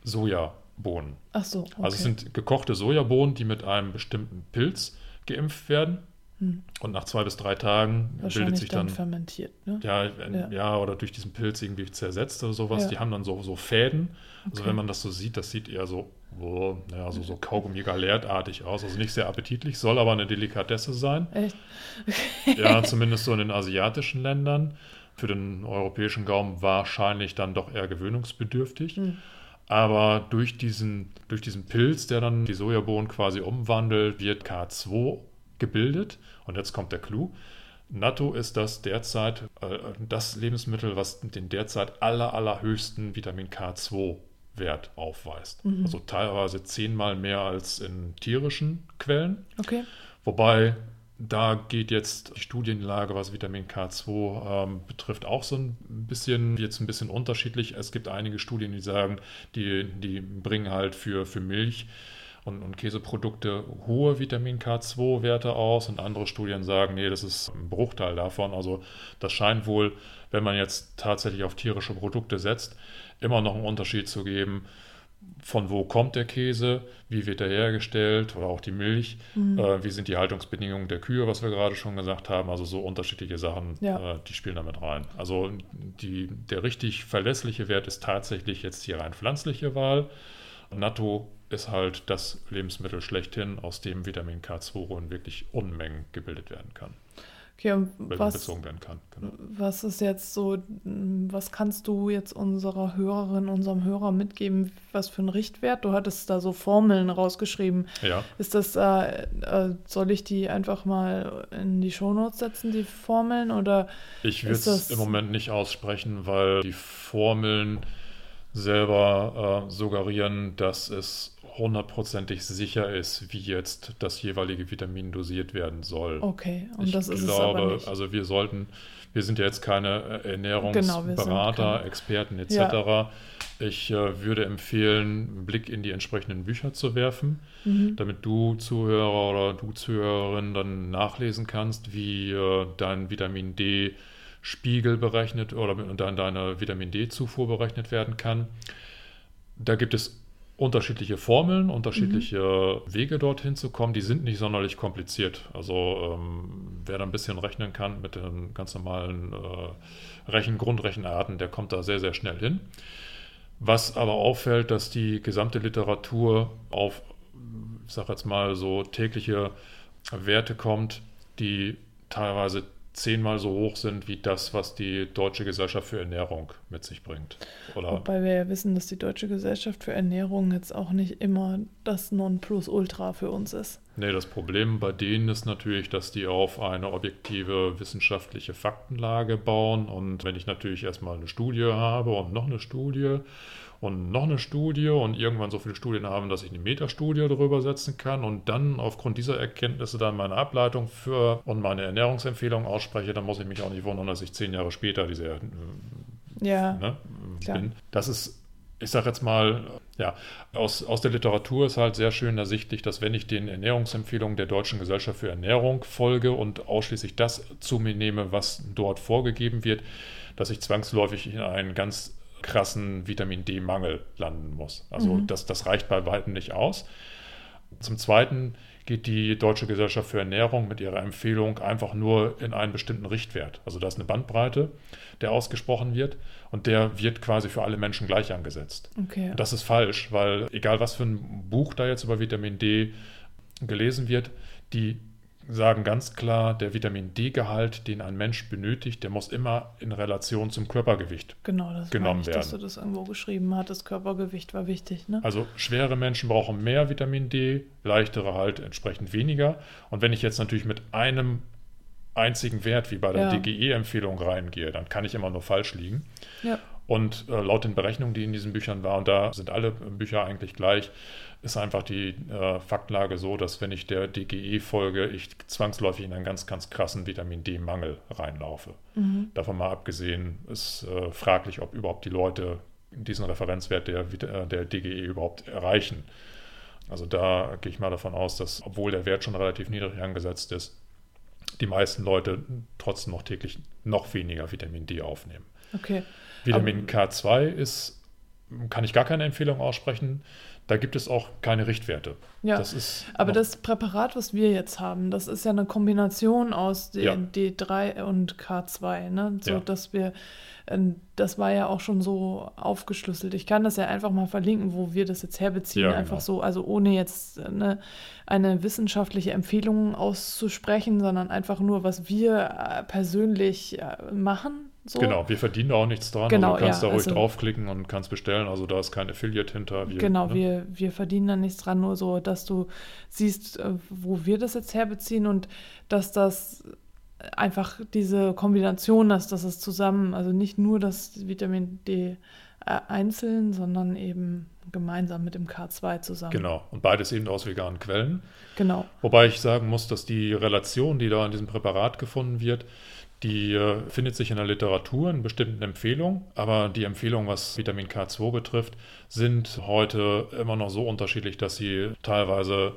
Sojabohnen.
Ach so. Okay.
Also es sind gekochte Sojabohnen, die mit einem bestimmten Pilz geimpft werden. Und nach zwei bis drei Tagen bildet sich dann, dann
fermentiert, ne?
ja, ja, ja. oder durch diesen Pilz irgendwie zersetzt oder sowas. Ja. Die haben dann so, so Fäden. Also okay. wenn man das so sieht, das sieht eher so, oh, naja, so, so Kaugummi-Galertartig aus. Also nicht sehr appetitlich, soll aber eine Delikatesse sein.
Echt?
Okay. Ja, zumindest so in den asiatischen Ländern. Für den europäischen Gaumen wahrscheinlich dann doch eher gewöhnungsbedürftig. Hm. Aber durch diesen, durch diesen Pilz, der dann die Sojabohnen quasi umwandelt, wird K2 gebildet. Und jetzt kommt der Clou. Natto ist das derzeit äh, das Lebensmittel, was den derzeit aller, allerhöchsten Vitamin K2 Wert aufweist. Mhm. Also teilweise zehnmal mehr als in tierischen Quellen.
Okay.
Wobei da geht jetzt die Studienlage, was Vitamin K2 ähm, betrifft, auch so ein bisschen, jetzt ein bisschen unterschiedlich. Es gibt einige Studien, die sagen, die, die bringen halt für, für Milch und, und Käseprodukte hohe Vitamin K2-Werte aus und andere Studien sagen, nee, das ist ein Bruchteil davon. Also das scheint wohl, wenn man jetzt tatsächlich auf tierische Produkte setzt, immer noch einen Unterschied zu geben von wo kommt der Käse, wie wird er hergestellt oder auch die Milch, mhm. äh, wie sind die Haltungsbedingungen der Kühe, was wir gerade schon gesagt haben. Also so unterschiedliche Sachen, ja. äh, die spielen damit rein. Also die, der richtig verlässliche Wert ist tatsächlich jetzt die rein pflanzliche Wahl. Natto ist halt das Lebensmittel schlechthin, aus dem Vitamin K2 in wirklich Unmengen gebildet werden kann.
Okay, und was, bezogen werden kann. Genau. Was ist jetzt so, was kannst du jetzt unserer Hörerin, unserem Hörer mitgeben, was für ein Richtwert? Du hattest da so Formeln rausgeschrieben.
Ja.
Ist das, äh, äh, soll ich die einfach mal in die Shownotes setzen, die Formeln? Oder
ich würde es im Moment nicht aussprechen, weil die Formeln selber äh, suggerieren, dass es hundertprozentig sicher ist, wie jetzt das jeweilige Vitamin dosiert werden soll.
Okay,
und ich das ist glaube, es aber nicht. Also wir sollten, wir sind ja jetzt keine äh, Ernährungsberater, genau, Experten etc. Ja. Ich äh, würde empfehlen, einen Blick in die entsprechenden Bücher zu werfen, mhm. damit du Zuhörer oder du Zuhörerin dann nachlesen kannst, wie äh, dein Vitamin D Spiegel berechnet oder dann deine Vitamin D-Zufuhr berechnet werden kann. Da gibt es unterschiedliche Formeln, unterschiedliche mhm. Wege dorthin zu kommen. Die sind nicht sonderlich kompliziert. Also ähm, wer da ein bisschen rechnen kann mit den ganz normalen äh, Rechen Grundrechenarten, der kommt da sehr, sehr schnell hin. Was aber auffällt, dass die gesamte Literatur auf, ich sage jetzt mal so tägliche Werte kommt, die teilweise zehnmal so hoch sind wie das, was die Deutsche Gesellschaft für Ernährung mit sich bringt.
Oder? Wobei wir ja wissen, dass die Deutsche Gesellschaft für Ernährung jetzt auch nicht immer das Nonplusultra für uns ist.
Nee, das Problem bei denen ist natürlich, dass die auf eine objektive wissenschaftliche Faktenlage bauen. Und wenn ich natürlich erstmal eine Studie habe und noch eine Studie und noch eine Studie und irgendwann so viele Studien haben, dass ich eine Metastudie darüber setzen kann und dann aufgrund dieser Erkenntnisse dann meine Ableitung für und meine Ernährungsempfehlung ausspreche, dann muss ich mich auch nicht wundern, dass ich zehn Jahre später diese äh,
ja,
ne, bin. Das ist, ich sage jetzt mal, ja, aus, aus der Literatur ist halt sehr schön ersichtlich, dass wenn ich den Ernährungsempfehlungen der Deutschen Gesellschaft für Ernährung folge und ausschließlich das zu mir nehme, was dort vorgegeben wird, dass ich zwangsläufig in einen ganz krassen Vitamin D-Mangel landen muss. Also mhm. das, das reicht bei weitem nicht aus. Zum Zweiten geht die Deutsche Gesellschaft für Ernährung mit ihrer Empfehlung einfach nur in einen bestimmten Richtwert. Also da ist eine Bandbreite, der ausgesprochen wird und der wird quasi für alle Menschen gleich angesetzt.
Okay.
Und das ist falsch, weil egal was für ein Buch da jetzt über Vitamin D gelesen wird, die sagen ganz klar, der Vitamin D-Gehalt, den ein Mensch benötigt, der muss immer in Relation zum Körpergewicht
genau, das
genommen ich, werden.
dass du das irgendwo geschrieben hast, das Körpergewicht war wichtig. Ne?
Also schwere Menschen brauchen mehr Vitamin D, leichtere halt entsprechend weniger. Und wenn ich jetzt natürlich mit einem einzigen Wert wie bei der ja. DGE-Empfehlung reingehe, dann kann ich immer nur falsch liegen.
Ja.
Und äh, laut den Berechnungen, die in diesen Büchern waren, und da sind alle Bücher eigentlich gleich, ist einfach die äh, Faktlage so, dass wenn ich der DGE folge, ich zwangsläufig in einen ganz, ganz krassen Vitamin D-Mangel reinlaufe. Mhm. Davon mal abgesehen ist äh, fraglich, ob überhaupt die Leute diesen Referenzwert der, äh, der DGE überhaupt erreichen. Also da gehe ich mal davon aus, dass, obwohl der Wert schon relativ niedrig angesetzt ist, die meisten Leute trotzdem noch täglich noch weniger Vitamin D aufnehmen.
Okay.
Vitamin Aber, K2 ist, kann ich gar keine Empfehlung aussprechen da gibt es auch keine Richtwerte.
Ja, das aber das Präparat, was wir jetzt haben, das ist ja eine Kombination aus ja. D3 und K2, ne? so ja. dass wir, ähm, das war ja auch schon so aufgeschlüsselt. Ich kann das ja einfach mal verlinken, wo wir das jetzt herbeziehen, ja, einfach genau. so, also ohne jetzt eine, eine wissenschaftliche Empfehlung auszusprechen, sondern einfach nur, was wir äh, persönlich äh, machen so.
Genau, wir verdienen da auch nichts dran.
Genau,
also du kannst
ja,
da ruhig
also,
draufklicken und kannst bestellen. Also da ist kein Affiliate hinter.
Wir, genau, ne? wir, wir verdienen da nichts dran, nur so, dass du siehst, äh, wo wir das jetzt herbeziehen und dass das einfach diese Kombination ist, dass es zusammen, also nicht nur das Vitamin D äh, einzeln, sondern eben gemeinsam mit dem K2 zusammen.
Genau, und beides eben aus veganen Quellen.
Genau.
Wobei ich sagen muss, dass die Relation, die da in diesem Präparat gefunden wird, die äh, findet sich in der Literatur in bestimmten Empfehlungen, aber die Empfehlungen, was Vitamin K2 betrifft, sind heute immer noch so unterschiedlich, dass sie teilweise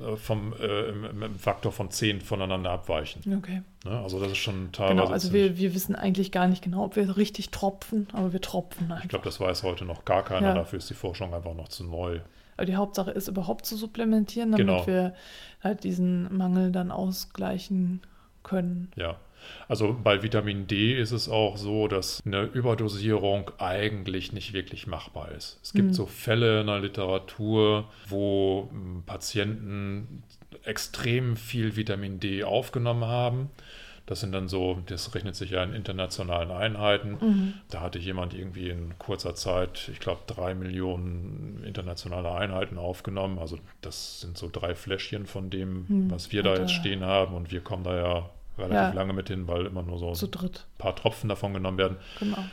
äh, vom äh, im, im, Faktor von 10 voneinander abweichen.
Okay.
Ne? Also das ist schon teilweise.
Genau, also wir, wir wissen eigentlich gar nicht genau, ob wir richtig tropfen, aber wir tropfen einfach.
Ich glaube, das weiß heute noch gar keiner, ja. dafür ist die Forschung einfach noch zu neu.
Aber die Hauptsache ist überhaupt zu supplementieren, damit genau. wir halt diesen Mangel dann ausgleichen können.
Ja. Also bei Vitamin D ist es auch so, dass eine Überdosierung eigentlich nicht wirklich machbar ist. Es gibt mhm. so Fälle in der Literatur, wo hm, Patienten extrem viel Vitamin D aufgenommen haben. Das sind dann so, das rechnet sich ja in internationalen Einheiten. Mhm. Da hatte jemand irgendwie in kurzer Zeit, ich glaube, drei Millionen internationale Einheiten aufgenommen. Also das sind so drei Fläschchen von dem, mhm. was wir da jetzt stehen haben. Und wir kommen da ja relativ ja. lange mit hin, weil immer nur so
ein
paar Tropfen davon genommen werden.
Genau.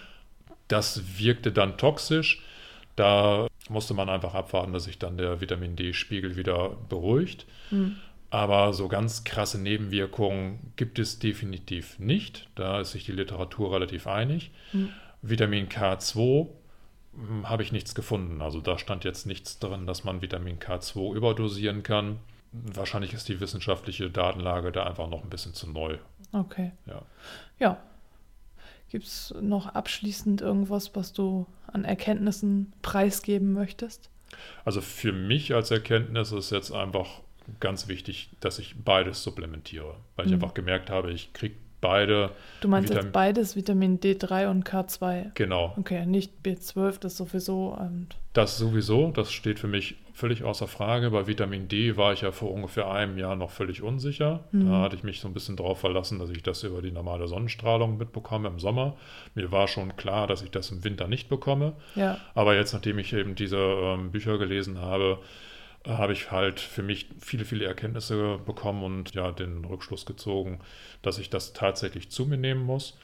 Das wirkte dann toxisch. Da musste man einfach abwarten, dass sich dann der Vitamin D-Spiegel wieder beruhigt. Mhm. Aber so ganz krasse Nebenwirkungen gibt es definitiv nicht. Da ist sich die Literatur relativ einig. Mhm. Vitamin K2 hm, habe ich nichts gefunden. Also da stand jetzt nichts drin, dass man Vitamin K2 überdosieren kann wahrscheinlich ist die wissenschaftliche Datenlage da einfach noch ein bisschen zu neu.
Okay.
Ja.
Ja. Gibt es noch abschließend irgendwas, was du an Erkenntnissen preisgeben möchtest?
Also für mich als Erkenntnis ist jetzt einfach ganz wichtig, dass ich beides supplementiere, weil ich mhm. einfach gemerkt habe, ich kriege beide.
Du meinst Vitamin jetzt beides, Vitamin D3 und K2?
Genau.
Okay, nicht B12, das sowieso.
Das sowieso, das steht für mich völlig außer Frage. Bei Vitamin D war ich ja vor ungefähr einem Jahr noch völlig unsicher. Mhm. Da hatte ich mich so ein bisschen darauf verlassen, dass ich das über die normale Sonnenstrahlung mitbekomme im Sommer. Mir war schon klar, dass ich das im Winter nicht bekomme.
Ja.
Aber jetzt, nachdem ich eben diese ähm, Bücher gelesen habe, habe ich halt für mich viele, viele Erkenntnisse bekommen und ja den Rückschluss gezogen, dass ich das tatsächlich zu mir nehmen muss,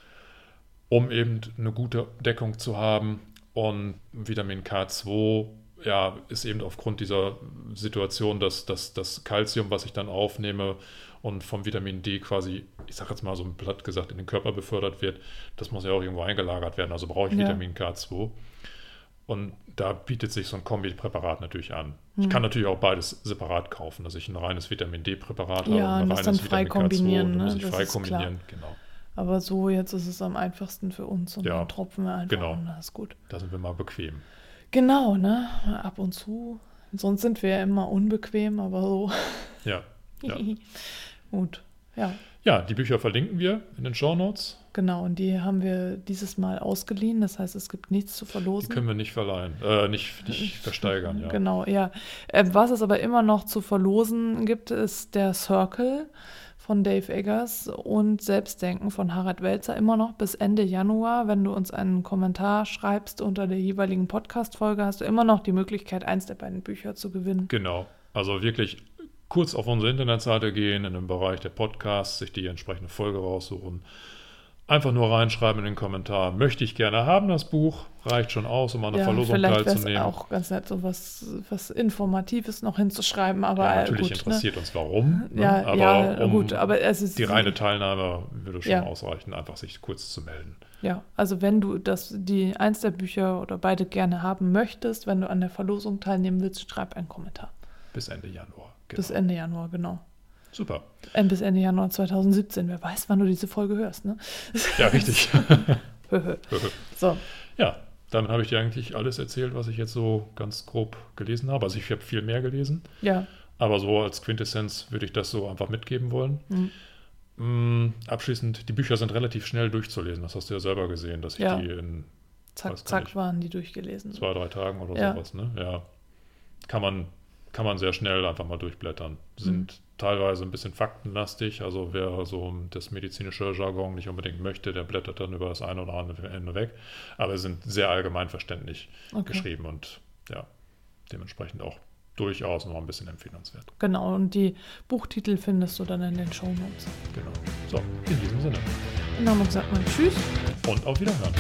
um eben eine gute Deckung zu haben. Und Vitamin K2 ja, ist eben aufgrund dieser Situation, dass, dass das Kalzium, was ich dann aufnehme und vom Vitamin D quasi, ich sage jetzt mal so ein Blatt gesagt, in den Körper befördert wird, das muss ja auch irgendwo eingelagert werden. Also brauche ich ja. Vitamin K2. Und da bietet sich so ein Kombipräparat natürlich an. Ich hm. kann natürlich auch beides separat kaufen, dass ich ein reines Vitamin D-Präparat
habe ja, und ein reines
frei
Vitamin kombinieren, K2,
ne? muss ich frei kombinieren, genau.
Aber so jetzt ist es am einfachsten für uns und
ja,
dann tropfen wir einfach
genau.
und das ist gut.
Da sind wir mal bequem.
Genau, ne? Ab und zu. Sonst sind wir ja immer unbequem, aber so.
Ja. ja.
gut, ja.
Ja, die Bücher verlinken wir in den Show Notes.
Genau, und die haben wir dieses Mal ausgeliehen. Das heißt, es gibt nichts zu verlosen.
Die können wir nicht verleihen, äh, nicht, nicht versteigern, ja.
Genau, ja. Äh, was es aber immer noch zu verlosen gibt, ist der Circle von Dave Eggers und Selbstdenken von Harald Welzer immer noch bis Ende Januar. Wenn du uns einen Kommentar schreibst unter der jeweiligen Podcast-Folge, hast du immer noch die Möglichkeit, eins der beiden Bücher zu gewinnen.
Genau. Also wirklich kurz auf unsere Internetseite gehen, in den Bereich der Podcasts, sich die entsprechende Folge raussuchen Einfach nur reinschreiben in den Kommentar, möchte ich gerne haben, das Buch. Reicht schon aus, um an der ja, Verlosung teilzunehmen. Vielleicht
auch ganz nett, so was, was Informatives noch hinzuschreiben. Aber
ja, natürlich
gut, ne?
interessiert ne? uns, warum.
Ne? Ja, aber ja um gut, aber es ist.
Die reine Teilnahme würde schon ja. ausreichen, einfach sich kurz zu melden.
Ja, also wenn du das, die eins der Bücher oder beide gerne haben möchtest, wenn du an der Verlosung teilnehmen willst, schreib einen Kommentar.
Bis Ende Januar.
Genau. Bis Ende Januar, genau.
Super.
Bis Ende Januar 2017. Wer weiß, wann du diese Folge hörst, ne?
Ja, richtig.
so.
Ja, damit habe ich dir eigentlich alles erzählt, was ich jetzt so ganz grob gelesen habe. Also ich habe viel mehr gelesen.
Ja.
Aber so als Quintessenz würde ich das so einfach mitgeben wollen. Mhm. Mm, abschließend, die Bücher sind relativ schnell durchzulesen. Das hast du ja selber gesehen, dass ich ja. die in
zack, zack nicht, waren die durchgelesen.
Zwei, drei Tagen oder ja. sowas, ne? Ja. Kann man, kann man sehr schnell einfach mal durchblättern. Sind mhm teilweise ein bisschen faktenlastig. Also wer so das medizinische Jargon nicht unbedingt möchte, der blättert dann über das eine oder andere Ende weg. Aber sie sind sehr allgemeinverständlich okay. geschrieben und ja, dementsprechend auch durchaus noch ein bisschen empfehlenswert.
Genau, und die Buchtitel findest du dann in den Show Notes.
Genau. So, in diesem Sinne.
Und dann sagt man Tschüss.
Und auf Wiederhören.